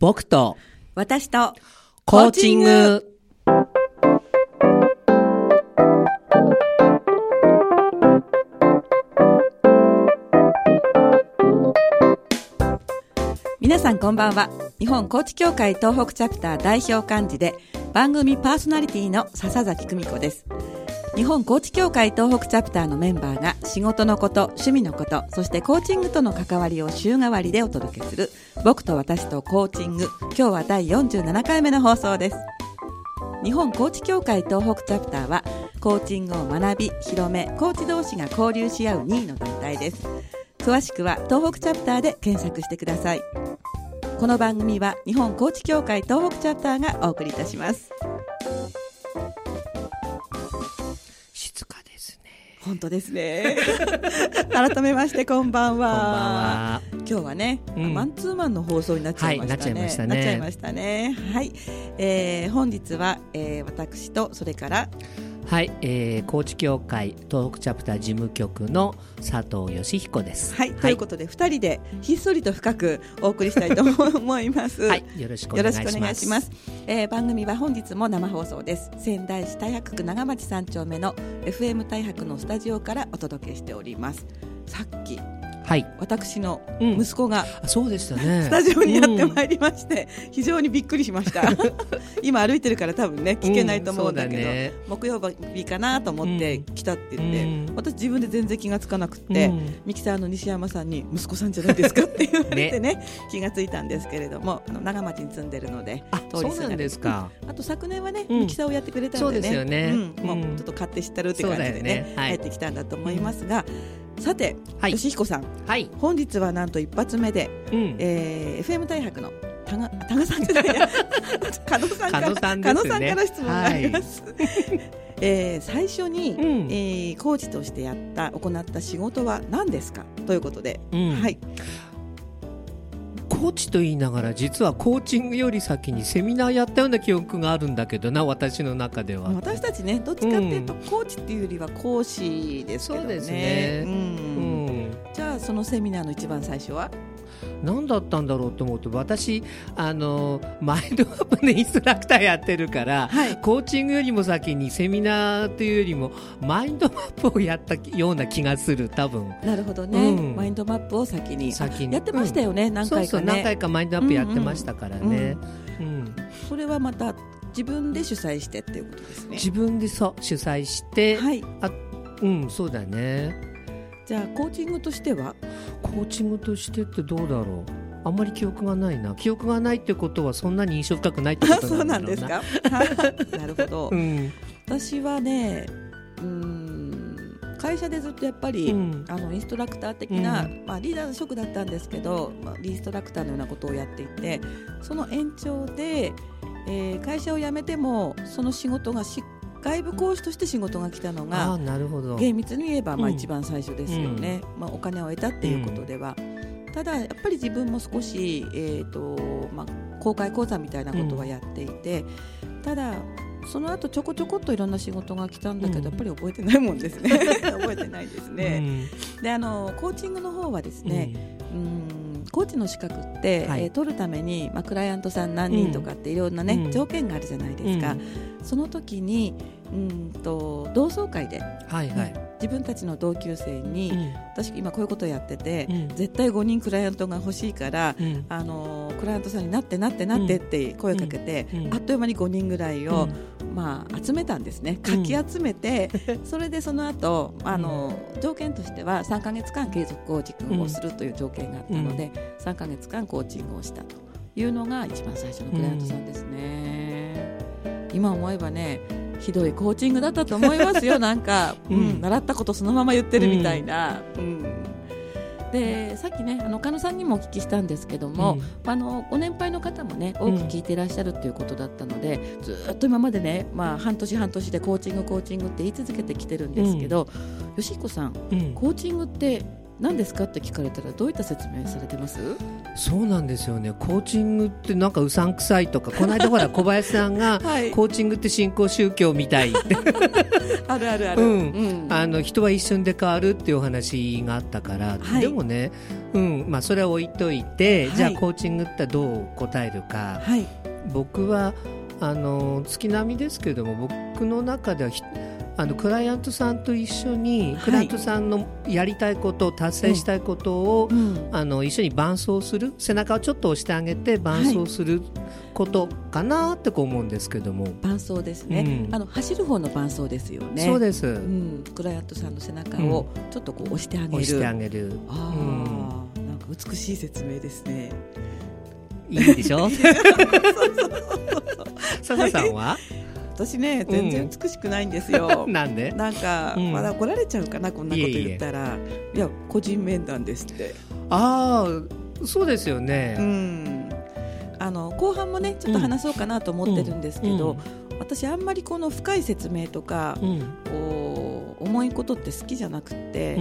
僕と私とコーチング。皆さんこんばんは。日本コーチ協会東北チャプター代表幹事で番組パーソナリティの笹崎久美子です日本コーチ協会東北チャプターのメンバーが仕事のこと趣味のことそしてコーチングとの関わりを週替わりでお届けする僕と私とコーチング。今日は第47回目の放送です。日本コーチ協会東北チャプターはコーチングを学び広めコーチ同士が交流し合う2位の団体です。詳しくは東北チャプターで検索してください。この番組は日本コーチ協会東北チャプターがお送りいたします。本当ですね。改めましてこんばんは。今日はね、うん。マンツーマンの放送になっちゃいましたね、はいなっちゃいましたね。なっちゃいましたね。はい、えー、本日は、えー、私とそれからはい、えー、高知協会東北チャプター事務局の佐藤義彦ですはい、ということで二人でひっそりと深くお送りしたいと思います はいよろしくおよろ願いしますしくお願いします。えー番組は本日も生放送です。仙台市太白区長町三丁目の FM 太白のスタジオからお届けしております。さっきはい。私のうん。息子があそうでしたね。スタジオにやってうんまいりまして、非常にびっくりしました。今歩いてるから多分ね聞けないと思うんだけど、うんそうね。木曜日かなと思ってうん。来たって言って、うん。私自分で全然気がつかなくって。うん。ミキサーの西山さんに息子さんじゃないですかって言われてね 気がついたんですけれどもあの長町に住んでるのであ通りすがり。そうなんですか。あと昨年はね、うん。ミキサーをやってくれたのでねそうですよね。うん。もううん。ちょっと買って知ったるって感じでねね。はい。入ってきたんだと思いますが、さて、はい。吉彦さん。はい。本日はなんと一発目で、うん。えー、FM 大白の多賀多賀さんじゃないや。加野さんから加野さんね。さんから質問があります、えー最初に、うん。えーコーチとしてやった行った仕事は何ですか？ということで、うん。はいコーチと言いながら実はコーチングより先にセミナーやったような記憶があるんだけどな私の中では。私たちねどっちかっていうと、コーチっていうよりは講師ですけどね。そうですね。ううんん。じゃあそのセミナーの一番最初は？何だったんだろうと思うと私あのマインドマップのインストラクターやってるからはい。コーチングよりも先にセミナーというよりもマインドマップをやったような気がする多分。なるほどね、うん。マインドマップを先に先に。やってましたよね、何回かね。そうそう何回かマインドマップやってましたからね、うんそれはまた自分で主催してっていうことですね。自分でそう主催して、はい。うんそうだねじゃあコーチングとしては？コーチングとしてってどうだろう？あんまり記憶がないな。記憶がないってことはそんなに印象深くないってこあと そうなんんですか？なるほど、うん。私はねうーん会社でずっとやっぱり、うん。あのインストラクター的な、うん。まあ、リーダー職だったんですけど、まあ、リーストラクターのようなことをやっていてその延長で、えー会社を辞めてもその仕事がし外部講師として仕事が来たのがなるほど。厳密に言えば、まあ、うん。一番最初ですよね、まあ、お金を得たっていうことでは。ただやっぱり自分も少し、えーとまあ、公開講座みたいなことはやっていて、ただその後ちょこちょこっといろんな仕事が来たんだけど、うん。やっぱり覚えてないもんですね。覚えてないですね、うん。であのコーチングの方はですね、うん、コーチの資格って、はい。えー取るために、まあ、クライアントさん何人とかっていろんなね、うん。条件があるじゃないですか、その時にうんと同窓会で、はいはい、自分たちの同級生に、うん。私今こういうことをやってて、うん。絶対5人クライアントが欲しいから、うん。あのクライアントさんになってなってなってって声かけて、うん。うん。あっという間に5人ぐらいを、まあ、集めたんですね。かき集めて、それでその後あの条件としては3か月間継続コーチングをするという条件があったので、3か月間コーチングをしたというのが一番最初のクライアントさんですね。今思えばねひどいコーチングだったと思いますよ。なんか、ううんん、習ったことそのまま言ってるみたいな。うん。でさっきねあの岡野さんにもお聞きしたんですけども、あのご年配の方もね多く聞いていらっしゃるっていうことだったので、ずーっと今までね、まあ、半年半年でコーチングコーチングって言い続けてきてるんですけど、よしひこさんうんうん。コーチングって何ですかって聞かれたらどういった説明されてます？そうなんですよね。コーチングってなんかうさんくさいとかこの間ほら小林さんが、はい、コーチングって新興宗教みたい。っ てあるあるある、うん、あの人は一瞬で変わるっていうお話があったから、はい、でもね、うん。まあ、それは置いといて、はい、じゃあコーチングってどう答えるか、僕はあの月並みですけれども僕の中ではあのクライアントさんと一緒に、クライアントさんのやりたいこと達成したいことを、うん、あの一緒に伴走する背中をちょっと押してあげて伴走することかなってこう思うんですけども。伴走ですね、うん、あの走る方の伴走ですよね。そうです、うん、クライアントさんの背中をちょっとこう押してあげる、押してあげる。ああ、なんか美しい説明ですね。いいでしょ？笹さんは、私ね全然美しくないんですよ、うん、なんで？なんか、うん、まだ怒られちゃうかなこんなこと言ったら。いや個人面談ですって。ああそうですよね。うん。あの後半もねちょっと話そうかなと思ってるんですけど、うん、私あんまりこの深い説明とか、こう重いことって好きじゃなくて、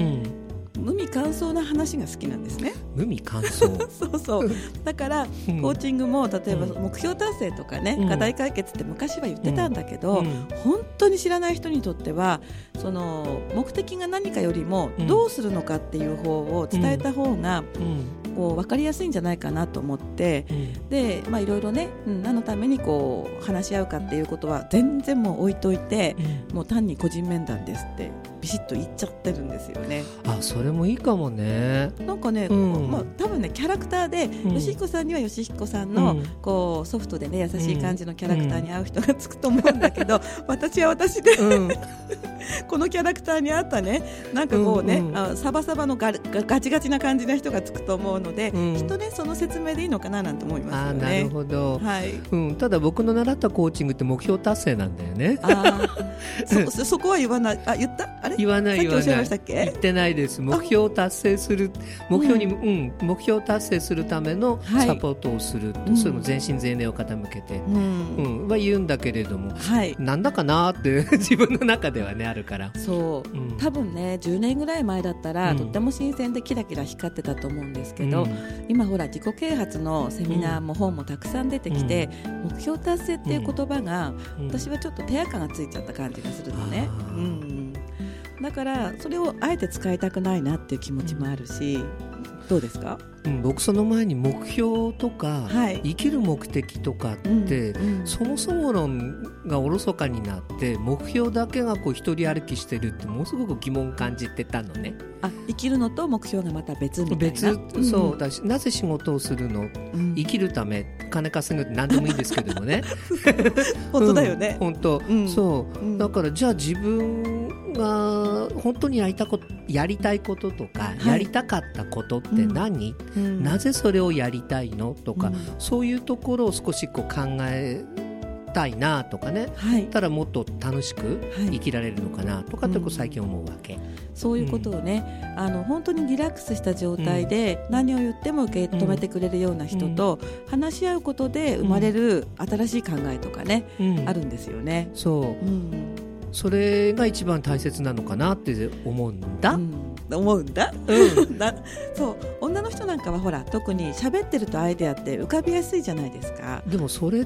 無味乾燥な話が好きなんですね。無味乾燥。そうそう。だから、コーチングも例えば目標達成とかね、うん、課題解決って昔は言ってたんだけど、うん、本当に知らない人にとってはその目的が何かよりもどうするのかっていう方を伝えた方が、こう分かりやすいんじゃないかなと思って、でまあいろいろね、うん、何のためにこう話し合うかっていうことは全然もう置いといて、もう単に個人面談ですってビシッと言っちゃってるんですよね。あそれもいいかもね。なんかね、うん、まあ多分ねキャラクターで、うん、吉彦さんには吉彦さんの、うん、こうソフトでね優しい感じのキャラクターに合う人がつくと思うんだけど、私は私で このキャラクターに合ったねなんかこうね、うんうん、あサバサバのガガチガチな感じな人がつくと思うので、きっとねその説明でいいのかななんて思いますよね。なるほど。はい。うん。ただ僕の習ったコーチングって目標達成なんだよね。ああ。そそこは言わない。あ言った？あれ？言わない言わない。言ってないです。目標を達成する。目標に、うん、うん、目標を達成するためのサポートをする、はい、それも全身全霊を傾けて、うん、うん、は言うんだけれども、はい、なんだかなって 自分の中ではねあるから。そう、うん、多分ね10年ぐらい前だったら、とっても新鮮でキラキラ光ってたと思うんですけど、今ほら自己啓発のセミナーも本もたくさん出てきて、目標達成っていう言葉が、私はちょっと手垢がついちゃった感じがするのね。うん。だからそれをあえて使いたくないなっていう気持ちもあるし、どうですか、うん、僕その前に目標とか、はい、生きる目的とかって、うんうん、そもそも論がおろそかになって目標だけがこう一人歩きしてるってものすごく疑問感じてたのね。あ生きるのと目標がまた別みたいな？別そうだし、なぜ仕事をするの、生きるため金稼ぐって何でもいいんですけどもね。本当だよね、本当、そう、だからじゃあ自分が本当にやりたこやりたいこととか、はい、やりたかったことって何、うん、なぜそれをやりたいのとか、うん、そういうところを少しこう考えたいなとかね、はい、たらもっと楽しく生きられるのかなとかって最近思うわけ、うん、そういうことをね、あの本当にリラックスした状態で何を言っても受け止めてくれるような人と話し合うことで生まれる新しい考えとかね、あるんですよね。そう、うんそれが一番大切なのかなって思うんだ。うん。思うんだ,、うん、だそう。女の人なんかはほら特に喋ってるとアイデアって浮かびやすいじゃないですか。でもそれっ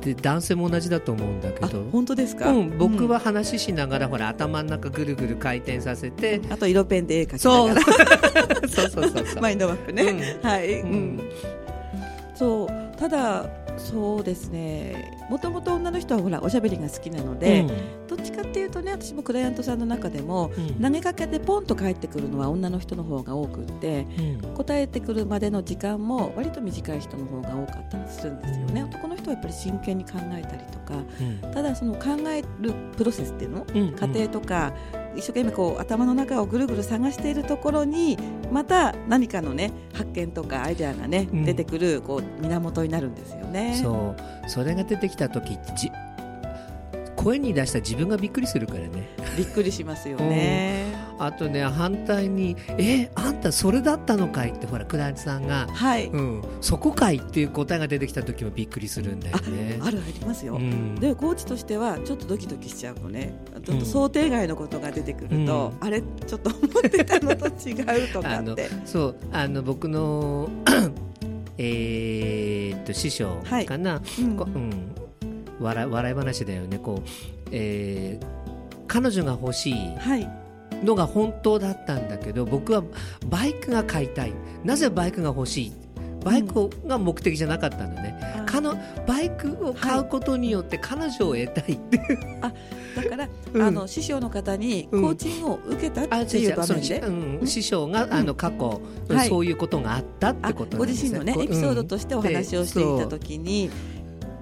て男性も同じだと思うんだけど。本当ですか、うん、僕は話しながら、うん、ほら頭の中ぐるぐる回転させて。あと色ペンで絵描きながら。そう。そうそうそう マインドマップね、うん、はい、うん、そう。ただそうですね。もともと女の人はほらおしゃべりが好きなので、うん、どっちかっていうとね私もクライアントさんの中でも、うん、投げかけてポンと返ってくるのは女の人の方が多くって、うん、答えてくるまでの時間も割と短い人の方が多かったりするんですよね。男の人はやっぱり真剣に考えたりとか、ただその考えるプロセスっていうの、過程とか一生懸命こう頭の中をぐるぐる探しているところにまた何かのね発見とかアイデアがね、出てくるこう源になるんですよね。そう。それが出てきた時っ声に出した自分がびっくりするからね。びっくりしますよね、あとね反対に「えあんたそれだったのかい?」ってほらクライアントさんが、はい。うん、そこかいっていう答えが出てきた時もびっくりするんだよね。あるありますよ、うん、でコーチとしてはちょっとドキドキしちゃうのね。ちょっと想定外のことが出てくると、うん、あれちょっと思ってたのと違うとかって。そうあの僕の えー、っと師匠かな、はい、うん、うん。笑笑い話だよね。こう、えー、彼女が欲しいのが本当だったんだけど、僕はバイクが買いたい。なぜバイクが欲しい？バイクが目的じゃなかったのね、うん、のバイクを買うことによって彼女を得たいっていう、はい、あだから、うん、あの師匠の方にコーチングを受けたっていう場面で、うん、師匠があの過去、そういうことがあったってことご自身のねエピソードとしてお話をしていたときに、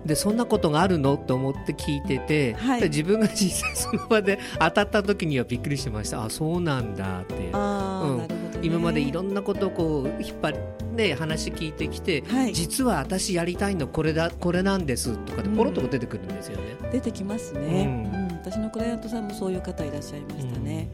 でそんなことがあるの？と思って聞いてて、はい、自分が実際その場で 当たった時にはびっくりしました。あそうなんだって。いう、うん。ね、今までいろんなことをこう引っ張りで話聞いてきて、はい、実は私やりたいのこれだこれなんですとかでポロッと出てくるんですよね、うん、出てきますね、うん、うん、私のクライアントさんもそういう方いらっしゃいましたね、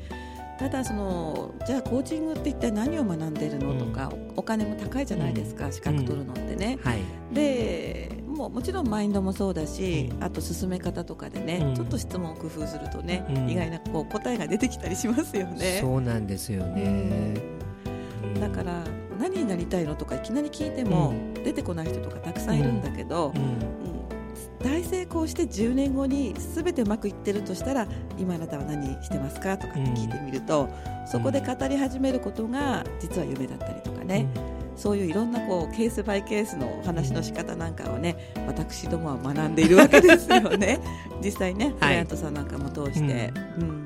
ただそのじゃあコーチングって一体何を学んでいるのとか、お金も高いじゃないですか、資格取るのってね、はい、でももちろんマインドもそうだし、あと進め方とかでね、ちょっと質問を工夫するとね、意外なこう答えが出てきたりしますよね。そうなんですよね、だから何になりたいのとかいきなり聞いても出てこない人とかたくさんいるんだけど、大成功して10年後に全てうまくいってるとしたら今あなたは何してますかとかって聞いてみると、そこで語り始めることが実は夢だったりとかね、そういういろんなこうケースバイケースのお話の仕方なんかをね私どもは学んでいるわけですよね。実際ね、クライアントさんなんかも通して。うん、うん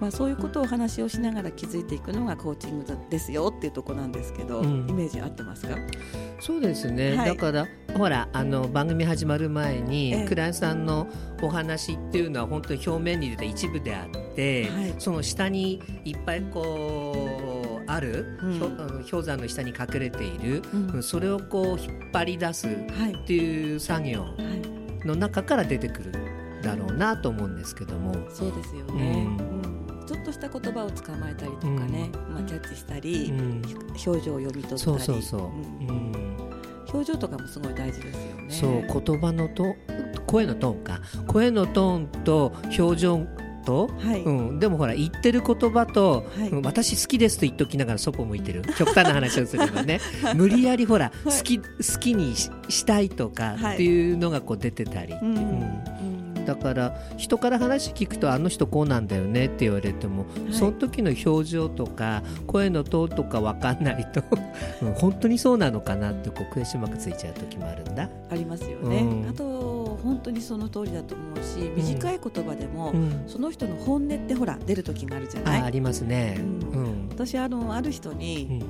まあ、そういうことをお話をしながら気づいていくのがコーチングですよっていうところなんですけど、うん、イメージ合ってますか？そうですね、はい、だからほらあの番組始まる前に、ええ、クライアントさんのお話っていうのは本当に表面に出た一部であって、はい、その下にいっぱいこうある、うん、氷山の下に隠れている、うん、それをこう引っ張り出すっていう作業の中から出てくるだろうなと思うんですけども。そうですよね、ちょっとした言葉を捕まえたりとかね、まあ、キャッチしたり、表情を読み取ったり。そうそうそう、表情とかもすごい大事ですよね。そう言葉のと声のトーンか。声のトーンと表情と、はい、うん、でもほら言ってる言葉と、はい、私好きですと言っときながらそこ向いてる。極端な話をすればね。無理やりほら、好き好きにしたいとかっていうのがこう出てたり、うん。うん、だから人から話聞くとあの人こうなんだよねって言われても、その時の表情とか声のトーンとか分かんないと 本当にそうなのかなってこうクエスチョンマークついちゃう時もあるんだ。ありますよね。あと本当にその通りだと思うし短い言葉でも、うん、その人の本音ってほら出る時があるじゃない？ありますね、うん、私あのある人に、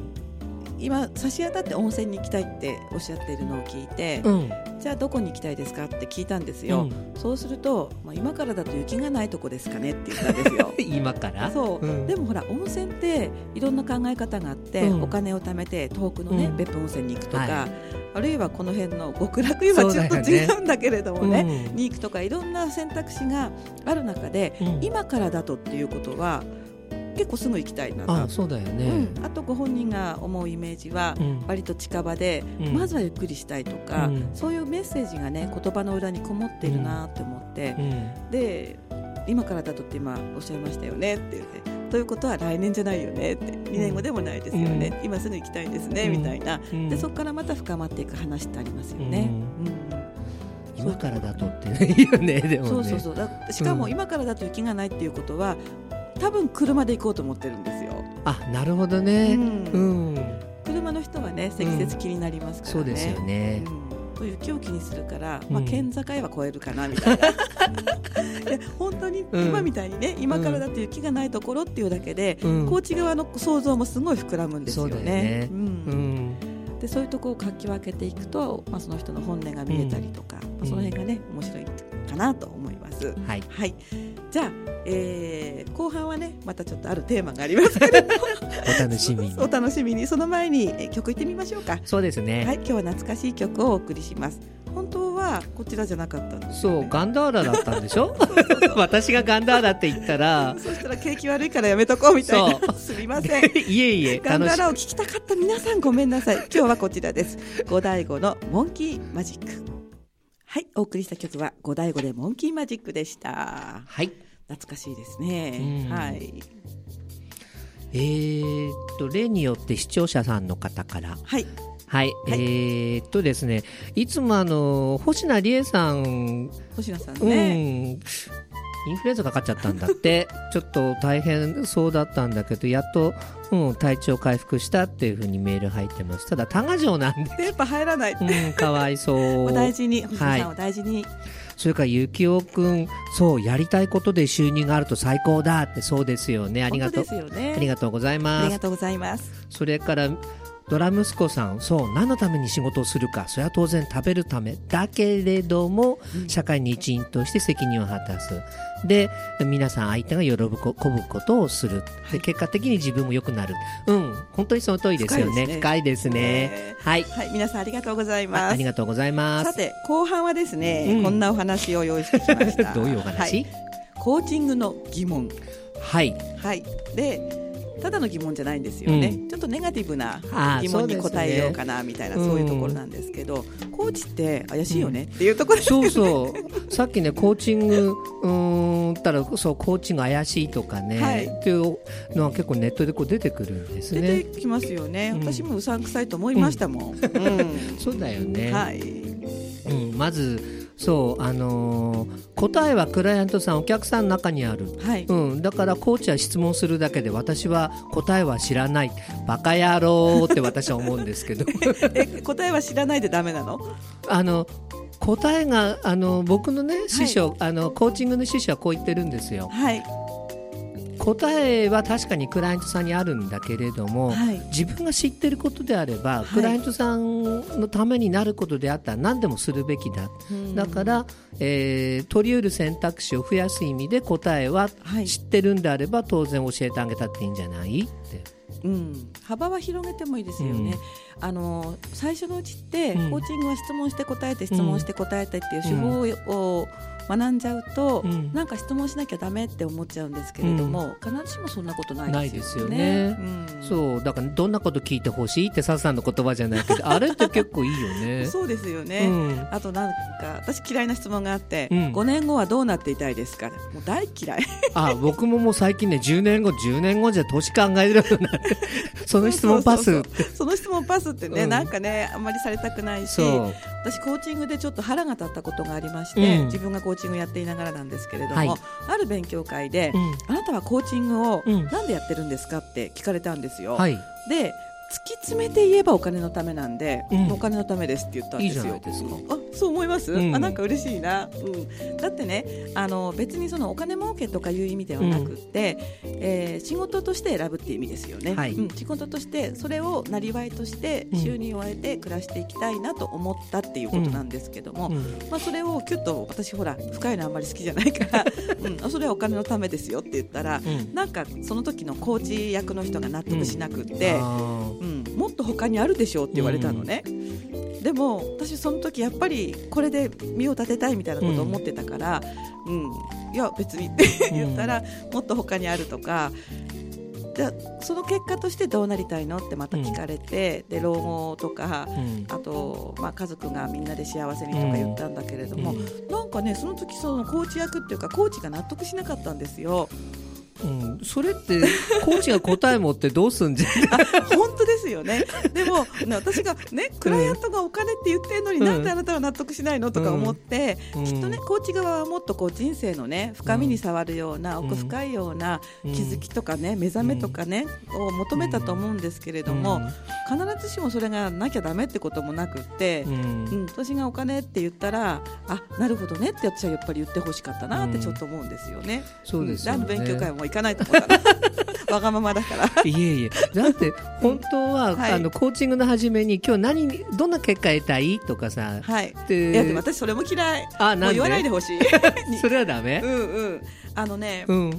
今差し当たって温泉に行きたいっておっしゃっているのを聞いて、うん、じゃあどこに行きたいですかって聞いたんですよ、うん、そうすると、まあ、今からだと雪がないとこですかねって言ったんですよ。今から？そう、うん、でもほら温泉っていろんな考え方があって、お金を貯めて遠くのね、別府温泉に行くとか、はい、あるいはこの辺の極楽湯はちょっと違うんだけれどもね、ね、に行くとかいろんな選択肢がある中で、今からだとっていうことは結構すぐ行きたいなと。あそうだよね、うん、あとご本人が思うイメージは割と近場で、まずはゆっくりしたいとか、そういうメッセージがね言葉の裏にこもっているなと思って、で今からだとって今おっしゃいましたよねって言って。ということは来年じゃないよねって2年後でもないですよね、うん、今すぐ行きたいんですね、うん、みたいな、うん、でそこからまた深まっていく話ってありますよね。今からだとっていいよねでもね。そうそうそう。しかも今からだと雪がないっていうことは多分車で行こうと思ってるんですよ。あなるほどね、うん、うん、車の人はね積雪気になりますからね。そうですよね、うん、雪を気にするから、まあ、県境は越えるかなみたいな、本当に今みたいにね、今からだって雪がないところっていうだけで、高知側の想像もすごい膨らむんですよね。うん。でそういうところをかき分けていくと、まあ、その人の本音が見えたりとか、まあ、その辺がね面白いかなと思います。はい、はい、じゃあえー、後半はねまたちょっとあるテーマがあります。けどお楽しみに。お楽しみに。その前に曲いってみましょうか。そうですね。はい今日は懐かしい曲をお送りします。本当ははこちらじゃなかったんです、ね、そうガンダーラだったんでしょ？私がガンダーラって言ったら。そしたら景気悪いからやめとこうみたいな。すみません。いえいえガンダーラを聞きたかった皆さんごめんなさい。今日はこちらです。五醍醐のモンキーマジックはいお送りした曲は五醍醐でモンキーマジックでした。はい。懐かしいですね。はい。えー、っと例によって視聴者さんの方から。はい。はい、はい、えー、っとですね、いつもあの星名理恵さん、星名さんね、うん、インフルエンザかかっちゃったんだって、ちょっと大変そうだったんだけど、やっと、うん、体調回復したっていうふうにメール入ってます。ただ、多賀城なんで。電波入らない。うん、かわいそう。お大事に、星野さん、お大事に。それから、ゆきおくん、そう、やりたいことで収入があると最高だって、そうですよね。ありがとう。ね、ありがとうございます。ありがとうございます。それから、ドラ息子さんそう何のために仕事をするかそれは当然食べるためだけれども、社会に一員として責任を果たす。で皆さん相手が喜ぶことをする。で結果的に自分も良くなる。うん本当にその通りですよね。深いですね。はい、はい、皆さんありがとうございます。ありがとうございます。さて後半はですね、うん、こんなお話を用意してきました。どういうお話、はい、コーチングの疑問。はい。はい。でただの疑問じゃないんですよね、うん、ちょっとネガティブな疑問に答えようかなみたいなそういうところなんですけど、コーチって怪しいよね。っていうところ、ね、そうそう。さっきねコーチングうんったらそうコーチング怪しいとかね、はい、っていうのは結構ネットでこう出てくるんですね。出てきますよね、私もうさんくさいと思いましたもん、うん、そうだよね。はい、うん、まずそうあのー、答えはクライアントさんお客さんの中にある、はい、うん、だからコーチは質問するだけで私は答えは知らない。バカ野郎って私は思うんですけど。え答えは知らないでダメなの？あの答えがあの僕のね師匠、はい、あのコーチングの師匠はこう言ってるんですよ。はい答えは確かにクライアントさんにあるんだけれども、はい、自分が知っていることであれば、はい、クライアントさんのためになることであったら何でもするべきだ、だから、えー、取り得る選択肢を増やす意味で答えは知ってるんであれば、当然教えてあげたっていいんじゃない？って。うん、幅は広げてもいいですよね、うん、あの最初のうちって、コーチングは質問して答えて質問して答えてっていう手法を、学んじゃうと、うん、なんか質問しなきゃだめって思っちゃうんですけれども、うん、必ずしもそんなことないですよね。よね。うん、そうだからどんなこと聞いてほしいってサさんの言葉じゃないけど あれって結構いいよね。そうですよね、あとなんか私嫌いな質問があって、うん、5年後はどうなっていたいですかもう大嫌い。あ僕ももう最近ね10年後10年後じゃ年考えるようになってその質問パスその質問パスってね、なんかねあんまりされたくないし私コーチングでちょっと腹が立ったことがありまして、自分がコーチングやっていながらなんですけれども、はい、ある勉強会で、うん、あなたはコーチングをなんでやってるんですかって聞かれたんですよ。はい、で突き詰めて言えばお金のためなんで、うん、お金のためですって言ったんですよ。いいすあそう思います、うん、あなんか嬉しいな、うん、だってねあの別にそのお金儲けとかいう意味ではなくて、うん、えー、仕事として選ぶっていう意味ですよね、はい、うん、仕事としてそれをなりわいとして収入を得て暮らしていきたいなと思ったっていうことなんですけども、まあ、それをきゅっと私ほら深いのあんまり好きじゃないから、うん、それはお金のためですよって言ったら、うん、なんかその時のコーチ役の人が納得しなくって。うん、もっと他にあるでしょうって言われたのね、うん、でも私その時やっぱりこれで身を立てたいみたいなことを思ってたから、うん、うん、いや別にって言ったら、もっと他にあるとかじゃその結果としてどうなりたいのってまた聞かれて、うん、で老後とか、うん、あと、まあ、家族がみんなで幸せにとか言ったんだけれども、うん、なんかねその時そのコーチ役っていうかコーチが納得しなかったんですよ。うん、それってコーチが答え持ってどうすんじゃ 本当ですよね。でも私がねクライアントがお金って言ってるのに、うん、なんであなたは納得しないのとか思って、うん、きっとねコーチ側はもっとこう人生のね深みに触るような、奥深いような気づきとかね目覚めとかね、を求めたと思うんですけれども、必ずしもそれがなきゃだめってこともなくって、うん。私がお金って言ったらあなるほどねって私はやっぱり言ってほしかったなってちょっと思うんですよね。そうですよね、勉強会も行かないと思ったら わがままだから。いえいえ。だって本当は、はい、あのコーチングの初めに今日何どんな結果得たい？とかさ、はい、いやでも私それも嫌い。あなん言わないでほしい。それはダメ？うんうん。あのね、うん、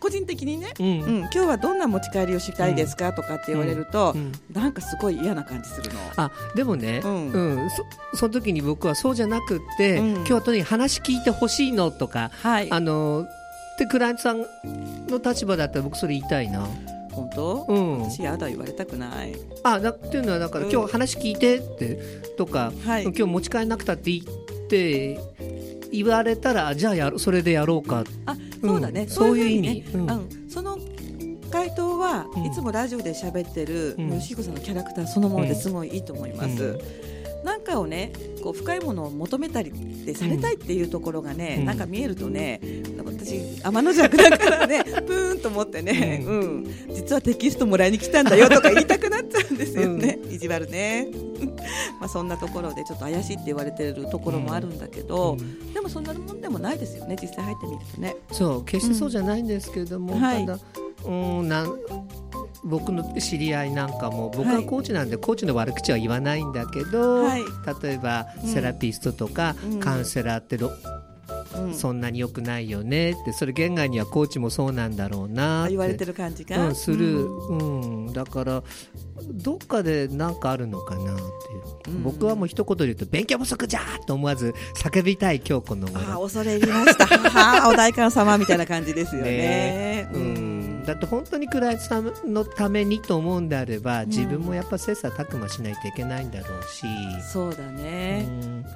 個個人的にね、うん、うん、今日はどんな持ち帰りをしたいですか、とかって言われると、うん、なんかすごい嫌な感じするの。あでもね、うん。そその時に僕はそうじゃなくて、今日はとにかく話聞いてほしいのとか、はい、あのでクライアントさんの立場だったら僕それ言いたいな。本当、うん、私やだ言われたくない。あだっていうのはだから、今日話聞いてってとか、はい、今日持ち帰らなくたっていいって言われたらじゃあやそれでやろうか。あそうだね、うん、そういう意味、うん、その回答はいつもラジオで喋ってる、うん、吉彦さんのキャラクターそのものですごいいいと思います。なんかをねこう深いものを求めたりでされたいっていうところがね、うん、なんか見えるとね私天の弱だからね プーンと思ってね、うん、うん、実はテキストもらいに来たんだよ とか言いたくなっちゃうんですよね、うん、意地悪ね。まあそんなところでちょっと怪しいって言われてるところもあるんだけど、でもそんなもんでもないですよね実際入ってみるとね。そう決してそうじゃないんですけれども、ただうんなん僕の知り合いなんかも僕はコーチなんで、コーチの悪口は言わないんだけど、はい、例えばセラピストとかカウンセラーってそんなによくないよねってそれ現外にはコーチもそうなんだろうな言われてる感じが、うん、する、うん。だからどっかで何かあるのかなっていう、うん、僕はもう一言で言うと勉強不足じゃと思わず叫びたい今日このあ恐れ入りました。はあお代官様みたいな感じですよね。ね、うんだって本当にクライアントさんのためにと思うんであれば、自分もやっぱ切磋琢磨しないといけないんだろうし、そうだね、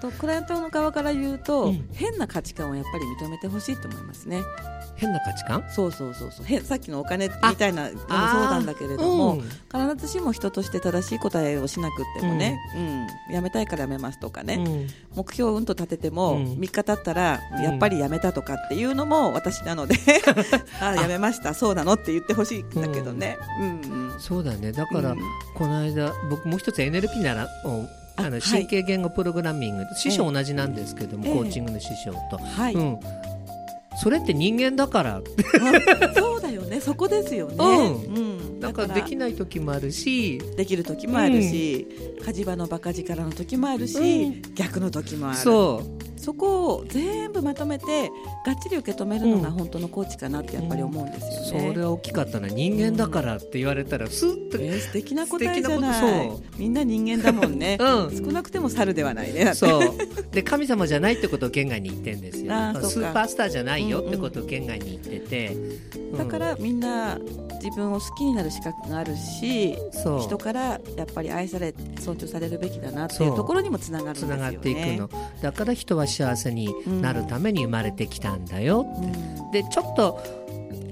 とクライアントの側から言うと、うん、変な価値観をやっぱり認めてほしいと思いますね。変な価値観？そうそうそうそう。さっきのお金みたいなのもそうなんだけれども、うん、必ずしも人として正しい答えをしなくてもね、うん、うん、やめたいからやめますとかね、目標をうんと立てても、3日経ったらやっぱりやめたとかっていうのも私なので あやめました。そうなのって言ってほしいんだけどね、うんうん、そうだね。だから、この間僕もう一つ NLP ならあの神経言語プログラミング、師匠同じなんですけども、コーチングの師匠と、はい。うん、それって人間だから。そうだよね。そこですよね、うん、だから。できない時もあるし。できる時もあるし、火事場のバカ力の時もあるし、逆の時もある。そう。そこを全部まとめてがっちり受け止めるのが本当のコーチかなってやっぱり思うんですよね、うん、それは大きかったな人間だからって言われたらスッと、えー、素敵な答えじゃない。みんな人間だもんね、うん、少なくても猿ではないね。そう。で神様じゃないってことを県外に言ってるんですよ。スーパースターじゃないよってことを県外に言ってて、うん、だからみんな自分を好きになる資格があるし人からやっぱり愛され尊重されるべきだなっていうところにもつながるんですよね。つながっていくのだから人は幸せになるために生まれてきたんだよって、でちょっと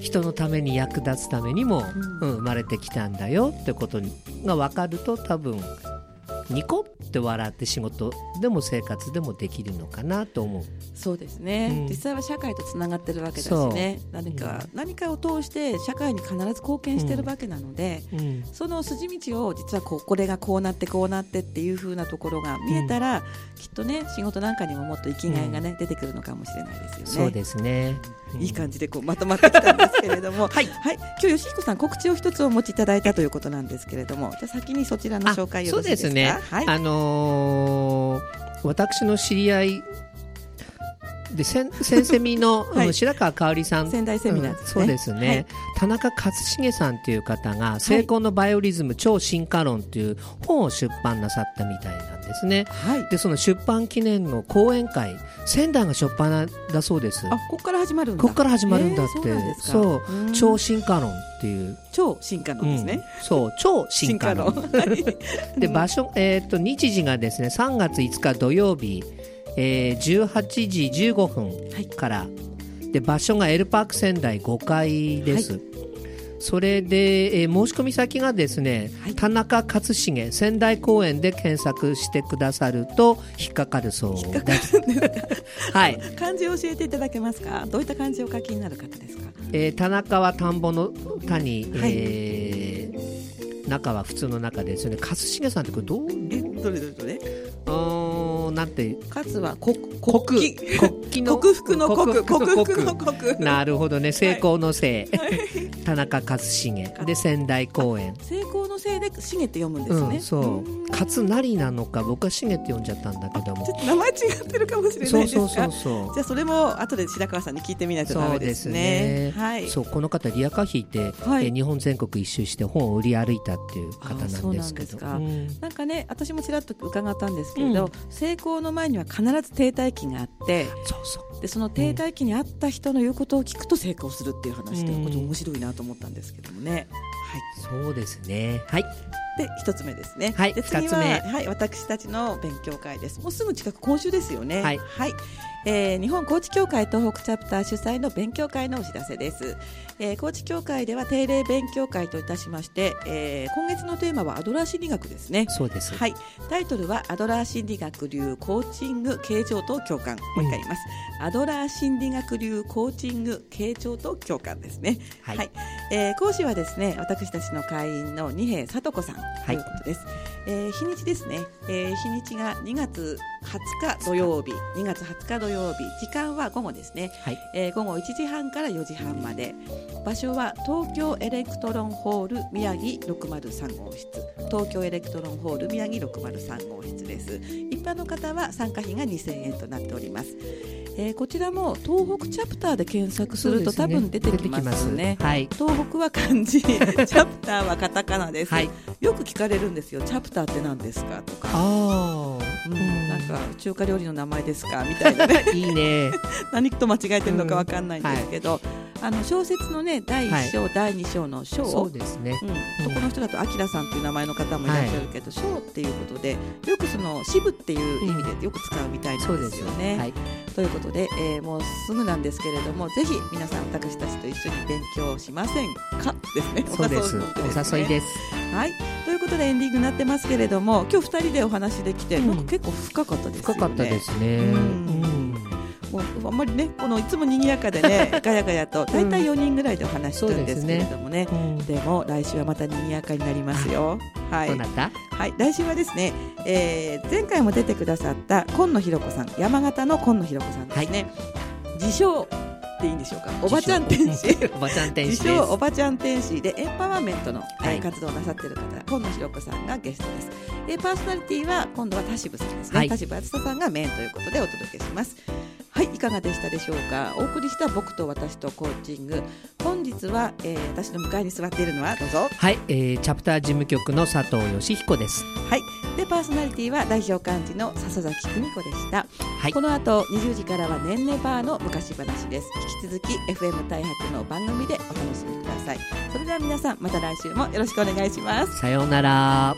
人のために役立つためにも、うん、生まれてきたんだよってことが分かると多分ニコって笑って仕事でも生活でもできるのかなと思う。そうですね、うん、実際は社会とつながってるわけだしね。何か、うん、何かを通して社会に必ず貢献してるわけなので、うん、その筋道を実はここれがこうなってこうなってっていうふうなところが見えたら、きっとね仕事なんかにももっと生きがいがね、出てくるのかもしれないですよね。そうですねいい感じでこうまとまってきたんですけれども、はい、はい、今日吉彦さん告知を一つお持ちいただいたということなんですけれども、じゃ先にそちらの紹介をそうですね。はい、あのー、私の知り合いでセンセミの、はい、白川香織さん。仙台セミナー、ね。うん、そうですね、はい、田中克重さんという方が「成功のバイオリズム超進化論」という本を出版なさったみたいな。んですね、はい、でその出版記念の講演会仙台が初っ端だそうです。あここから始まるんだ。ここから始まるんだって、えー、そう超進化論っていう。超進化論ですね、うん、そう。超進化論。で場所、えー、っと日時がですね3月5日土曜日えー、18時15分から、はい、で場所がエルパーク仙台5階です。はい、それで、えー、申し込み先がですね、はい、田中克重仙台公園で検索してくださると引っかかるそうです。はい。漢字を教えていただけますか？どういった漢字を書きになる方ですか？えー、田中は田んぼの田に、はい、えー、中は普通の中ですよね。克重さんってこれどう？えどれどれどれ？なんて？勝は国国 国の克服の国克服の国なるほどね成功のせい、田中克重で仙台公園成功の声でしげって読むんですね、うん、そう勝成なのか僕はしげって読んじゃったんだけども。ちょっと名前違ってるかもしれないですかそうそうそうじゃあそれも後で白川さんに聞いてみないとダメですね、ね、はい。そうこの方リアカヒーで、はい、え日本全国一周して本を売り歩いたっていう方なんですけど。な,、うん、なんかね私もちらっと伺ったんですけど、うん、成功の前には必ず停滞期があってそうそう。でその停滞期にあった人の言うことを聞くと成功するっていう話で、うん、面白いなと思ったんですけどもね。はい、そうですね。はい。で一つ目ですね。はい。で次ははい私たちの勉強会です。もうすぐ近く今週ですよね。はい。はい。えー、日本コーチ協会東北チャプター主催の勉強会のお知らせです、えー、高知協会では定例勉強会といたしまして、えー、今月のテーマはアドラー心理学ですねそうですはいタイトルはアドラー心理学流コーチング形状と共感もう一回言います、うん、アドラー心理学流コーチング形状と共感ですねはい、はい、えー、講師はですね私たちの会員の二瓶聡子さんということです、はいえー、日にちですね、えー、日にちが2月20日土曜日。2月20日土曜日。時間は午後ですね、はい、えー、午後1時半から4時半まで。場所は東京エレクトロンホール宮城603号室。東京エレクトロンホール宮城603号室です。一般の方は参加費が2000円となっておりますえー、こちらも東北チャプターで検索すると、ね、多分出てきますね。はい、東北は漢字。チャプターはカタカナです、はい、よく聞かれるんですよ。チャプターって何ですかとか。あ、うん、なんか中華料理の名前ですか？みたいなね。いいね。何と間違えてるのかわかんないんですけど、うん。はい。あの小説のね第一章、はい、第二章の章。そうですね、うん、男の人だとあきらさんっていう名前の方もいらっしゃるけど、章、はい、っていうことでよくその支部っていう意味でよく使うみたいなんですよね。はい、ということで、えー、もうすぐなんですけれどもぜひ皆さん私たちと一緒に勉強しませんか？ですね。そうですお誘いです。はいということでエンディングになってますけれども今日二人でお話できて、うんか結構深かったですね。深かったですね。うんもうあんまりねこのいつも賑やかでね ガヤガヤと大体4人ぐらいでお話しするんですけれどもね。うんでね、でも来週はまた賑やかになりますよ。はい、はい、来週はですね、えー、前回も出てくださった今野ひろ子さん山形の今野ひろ子さんですね。はい、自称でいいんでしょうか？おばちゃん天使。おばちゃん天使おばちゃん天使でエンパワーメントの、はい、活動をなさっている方今野ひろ子さんがゲストです。えパーソナリティは今度は田渋さんですね、はい、田渋敦さんがメインということでお届けしますはいいかがでしたでしょうか？お送りした僕と私とコーチング。本日は、えー、私の向かいに座っているのはどうぞ。はい、えー、チャプター事務局の佐藤義彦です。はいでパーソナリティは代表幹事の笹崎久美子でした、はい、この後20時からはねんねバーの昔話です。引き続き FM 大白の番組でお楽しみください。それでは皆さんまた来週もよろしくお願いします。さようなら